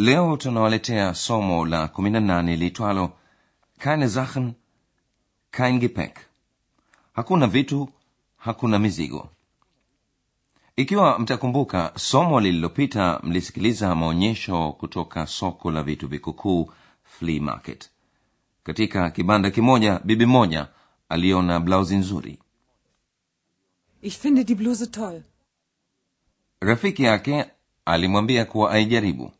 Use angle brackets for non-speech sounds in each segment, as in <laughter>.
leo tunawaletea somo la 18 liitwalo keine sachen kein gepäck hakuna vitu hakuna mizigo. Ikiwa mtakumbuka somo lililopita mlisikiliza maonyesho kutoka soko la vitu vikukuu flea market. Katika kibanda kimoja bibi moja aliona blausi nzuri. Ich finde die Bluse toll. rafiki yake alimwambia kuwa aijaribu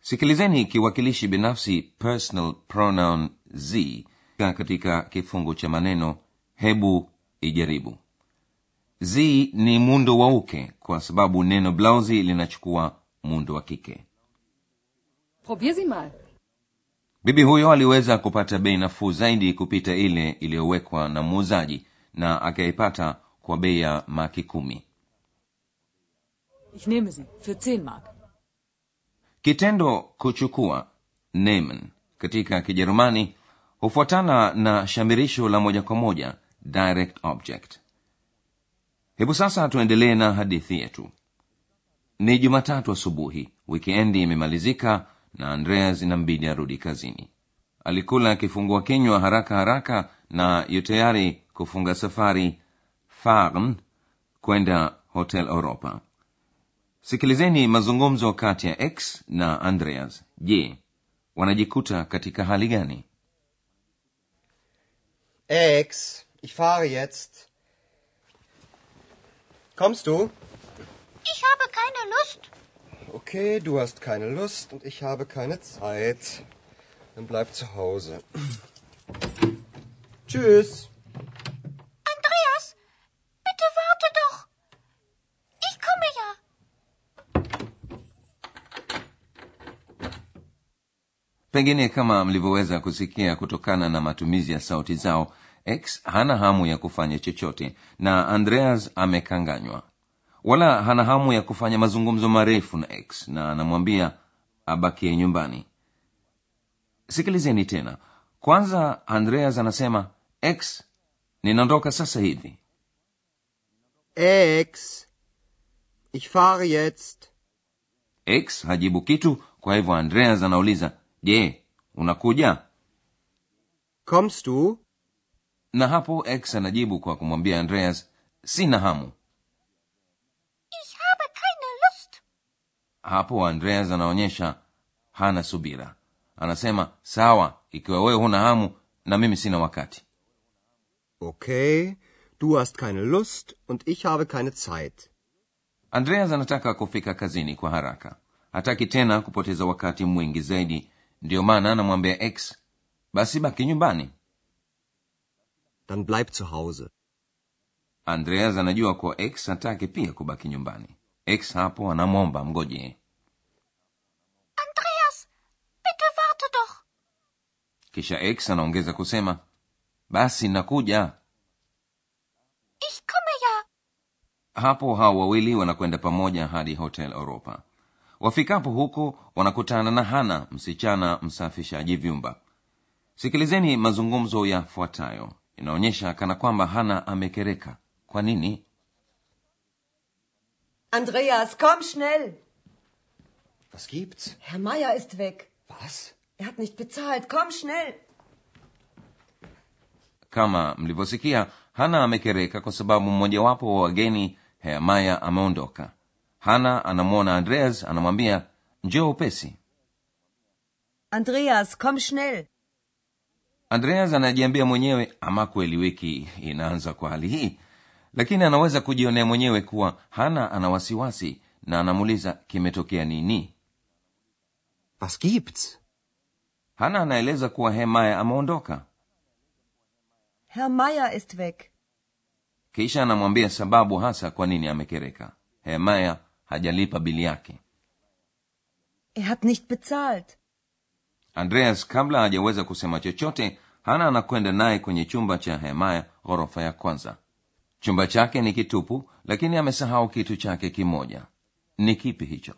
sikilizeni kiwakilishi binafsi personal pronoun z katika kifungu cha maneno hebu ijaribu z ni muundo wa uke kwa sababu neno blausi linachukua muundo wa kike Probier sie mal. bibi huyo aliweza kupata bei nafuu zaidi kupita ile iliyowekwa na muuzaji na akaipata kwa bei ya maki kumi Ich nehme sie. Für 10 Mark. Kitendo kuchukua nehmen katika kijerumani hufuatana na shamirisho la moja kwa moja direct object. Hebu sasa tuendelee na hadithi yetu. Ni jumatatu asubuhi wikiendi imemalizika na andreas inambidi arudi kazini. Alikula akifungua kinywa haraka haraka na yu tayari kufunga safari fan kwenda hotel europa sikilizeni mazungumzo kati ya x na andreas je wanajikuta katika hali gani Ex, ich fahre jetzt. Kommst du? Ich habe keine Lust. Okay, du hast keine Lust und ich habe keine Zeit. Dann bleib zu Hause. <clears throat> Tschüss. Pengine kama mlivyoweza kusikia kutokana na matumizi ya sauti zao x hana hamu ya kufanya chochote na andreas amekanganywa. Wala hana hamu ya kufanya mazungumzo marefu na x na anamwambia abakie nyumbani. Sikilizeni tena. Kwanza andreas anasema x ninaondoka sasa hivi. X ich fahre jetzt. x hajibu kitu kwa hivyo andreas anauliza je unakuja Kommst du? na hapo x anajibu kwa kumwambia andreas sina hamu Ich habe keine Lust. hapo andreas anaonyesha hana subira anasema sawa ikiwa wewe huna hamu na mimi sina wakati Okay, du hast keine Lust und ich habe keine Zeit. andreas anataka kufika kazini kwa haraka hataki tena kupoteza wakati mwingi zaidi ndiyo maana anamwambia x basi baki nyumbani. Dann bleib zu Hause. andreas anajua kuwa x hataki pia kubaki nyumbani. X hapo anamwomba mgoje Andreas, bitte warte doch. kisha x anaongeza kusema basi nakuja. Ich komme ya hapo hao wawili wanakwenda pamoja hadi hotel europa wafikapo huko wanakutana na hana msichana msafishaji vyumba sikilizeni mazungumzo yafuatayo inaonyesha kana kwamba hana amekereka kwa nini Andreas, komm schnell. Was gibt's? Herr meyer ist weg. Was? Er hat nicht bezahlt. Komm schnell. kama mlivyosikia hana amekereka kwa sababu mmojawapo wa wageni hermaya ameondoka hana anamwona andreas anamwambia njoo upesi Andreas, kom schnell. andreas anajiambia mwenyewe ama kweli wiki inaanza kwa hali hii lakini anaweza kujionea mwenyewe kuwa hana ana wasiwasi na anamuuliza kimetokea nini Was gibt's? hana anaeleza kuwa hemaya ameondoka Herr meyer ist weg. kisha anamwambia sababu hasa kwa nini amekereka hemaya hajalipa bili yake Er hat nicht bezahlt. andreas kabla hajaweza kusema chochote hana anakwenda naye kwenye chumba cha hemaya ghorofa ya kwanza chumba chake ni kitupu lakini amesahau kitu chake kimoja ni kipi hicho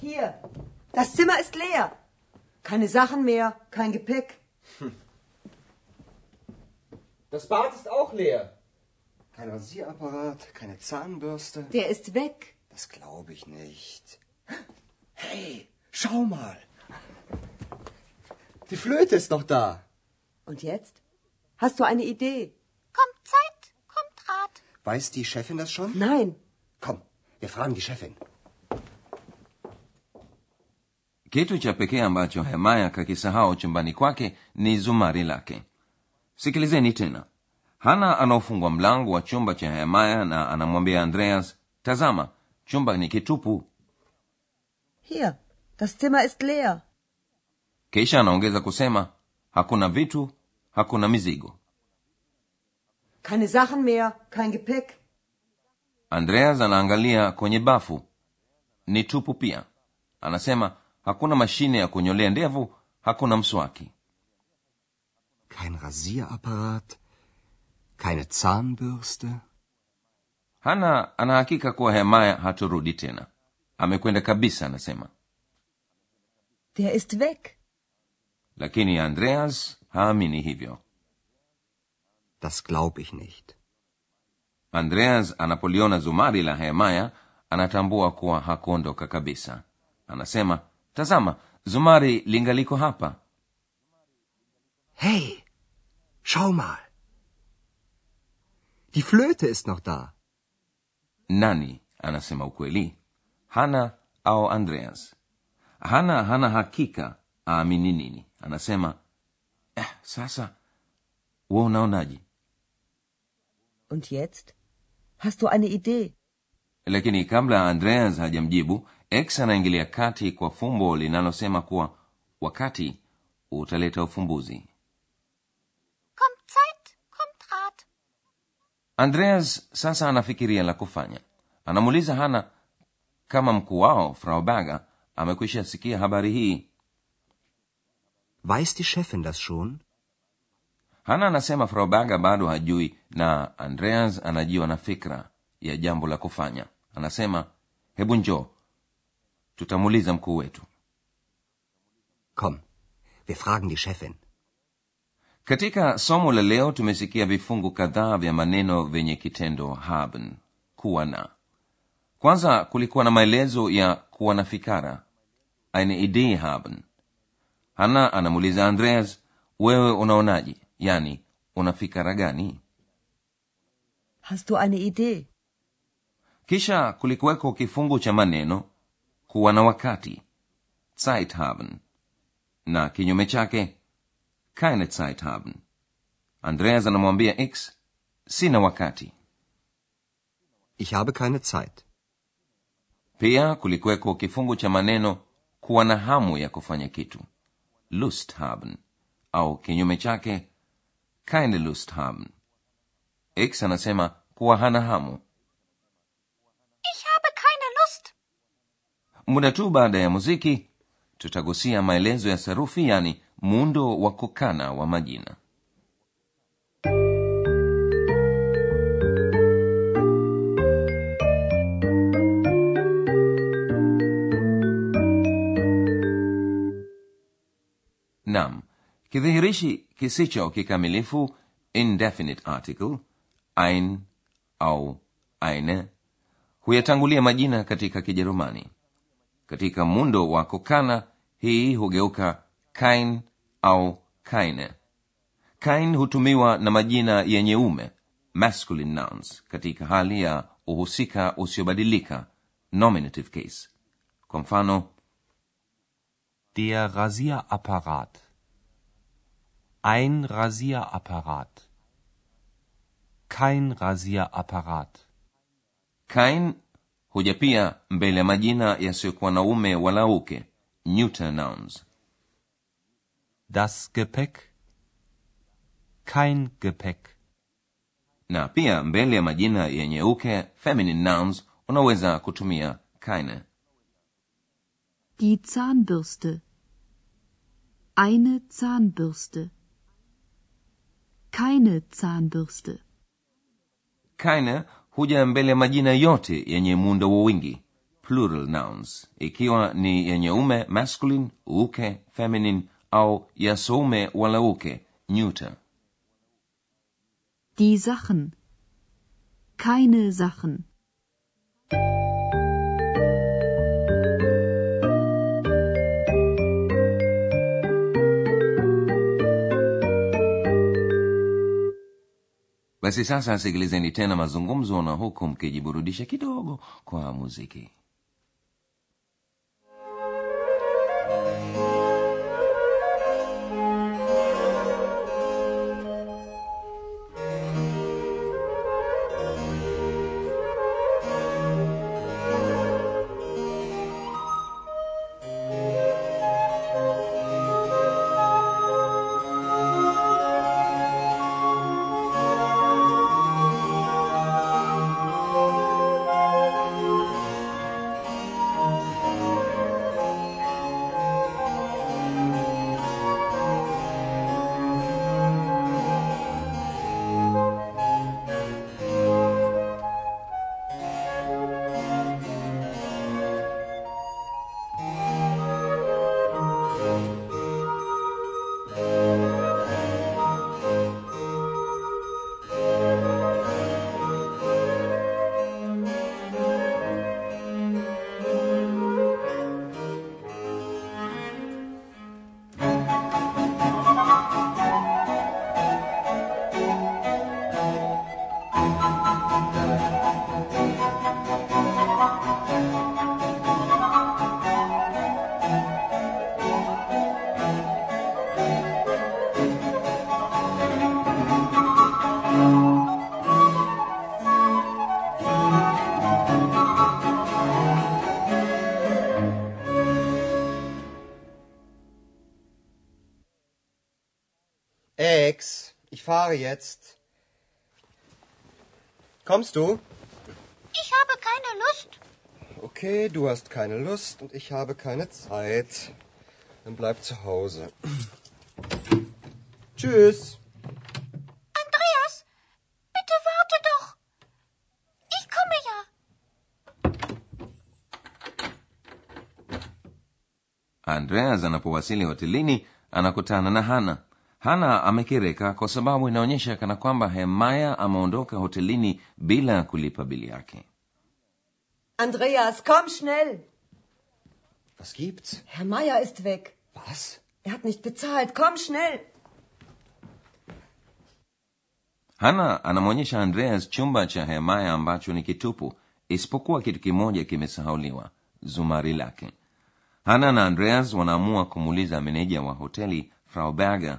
Hier, das Zimmer ist leer. Keine Sachen mehr, kein Gepäck. Das Bad ist auch leer. Kein Rasierapparat, keine Zahnbürste. Der ist weg. Das glaube ich nicht. Hey, schau mal. Die Flöte ist noch da. Und jetzt? Hast du eine Idee? Kommt Zeit, kommt Rat. Weiß die Chefin das schon? Nein. Komm, wir fragen die Chefin. kitu cha pekee ambacho hemaya kakisahau chumbani kwake ni zumari lake sikilizeni tena hana anaofungwa mlango wa chumba cha hemaya na anamwambia andreas tazama chumba ni kitupu. Hier, das Zimmer ist leer. kisha anaongeza kusema hakuna vitu hakuna mizigo. Keine Sachen mehr, kein Gepäck. andreas anaangalia kwenye bafu. Ni tupu pia. Anasema hakuna mashine ya kunyolea ndevu hakuna mswaki. Kein Rasierapparat, keine Zahnbürste. hana anahakika kuwa hemaya haturudi tena amekwenda kabisa anasema Der ist weg. lakini andreas haamini hivyo Das glaube ich nicht. andreas anapoliona zumari la hemaya anatambua kuwa hakuondoka kabisa anasema tazama zumari lingaliko hapa Hey, schau mal. Die Flöte ist noch da. nani anasema ukweli hana au andreas hana hana hakika aamini nini anasema eh, sasa we unaonaje Und jetzt? Hast du eine Idee? lakini kabla andreas hajamjibu x anaingilia kati kwa fumbo linalosema kuwa wakati utaleta ufumbuzi andreas sasa anafikiria la kufanya anamuuliza hana kama mkuu wao frau berger amekwisha sikia habari hii Weiß die Chefin das schon? hana anasema frau berger bado hajui na andreas anajiwa na fikra ya jambo la kufanya anasema hebu njoo tutamuuliza mkuu wetu kom wir fragen die Chefin. Katika somo la leo tumesikia vifungu kadhaa vya maneno vyenye kitendo haben kuwa na. Kwanza kulikuwa na maelezo ya kuwa na fikara eine idee haben hana anamuuliza andreas wewe unaonaje? Yani una fikara gani? Hast du eine Idee? kisha kulikuweko kifungu cha maneno kuwa na wakati zeit haben na kinyume chake keine zeit haben. Andreas anamwambia x sina wakati. Ich habe keine Zeit. pia kulikuweko kifungu cha maneno kuwa na hamu ya kufanya kitu. Lust haben. Au kinyume chake keine lust haben. X anasema kuwa hana hamu. Ich habe keine Lust. muda tu baada ya muziki tutagusia maelezo ya sarufi yani muundo wa kukana wa majina. Nam kidhihirishi kisicho kikamilifu indefinite article ein au eine huyatangulia majina katika kijerumani. Katika muundo wa kukana hii hugeuka kein au kaine kain hutumiwa na majina yenye ume masculine nouns katika hali ya uhusika usiobadilika nominative case kwa mfano Der Rasierapparat. Ein Rasierapparat. Kein Rasierapparat. kain huja pia mbele ya majina yasiyokuwa na ume wala uke neuter nouns Das Gepäck. Kein Gepäck. na pia mbele ya majina yenye uke feminine nouns unaweza kutumia keine Die Zahnbürste. Eine Zahnbürste. Keine Zahnbürste. keine huja mbele majina yote yenye muundo wa wingi plural nouns ikiwa ni yenye ume masculine uke feminine au yasoume wala uke neuter Die Sachen. Keine Sachen. basi sasa sikilizeni tena mazungumzo na huku mkijiburudisha kidogo kwa muziki ich fahre jetzt. Kommst du? Ich habe keine Lust. Okay, du hast keine Lust und ich habe keine Zeit. Dann bleib zu Hause. <clears throat> Tschüss. Andreas, bitte warte doch. Ich komme ja. andreas anapowasili hotelini anakutana na hana hana amekireka kwa sababu inaonyesha kana kwamba hemaya ameondoka hotelini bila kulipa bili yake Andreas, komm schnell. Was gibt's? Herr meyer ist weg. Was? Er hat nicht bezahlt. Komm schnell. hana anamwonyesha andreas chumba cha hemaya ambacho ni kitupu isipokuwa kitu kimoja kimesahauliwa zumari lake hana na andreas wanaamua kumuuliza meneja wa hoteli frau berger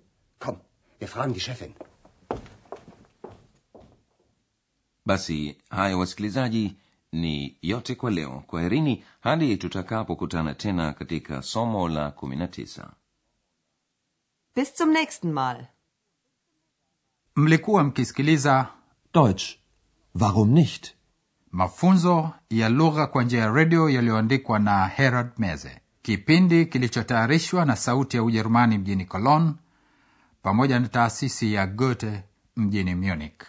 Wir fragen die Chefin. basi haya wasikilizaji ni yote kwa leo kwaherini hadi tutakapokutana tena katika somo la 19 Bis zum nächsten Mal. mlikuwa mkisikiliza Deutsch. Warum nicht? mafunzo ya lugha kwa njia ya redio yaliyoandikwa na herald meze kipindi kilichotayarishwa na sauti ya ujerumani mjini cologne pamoja na taasisi ya goethe mjini munich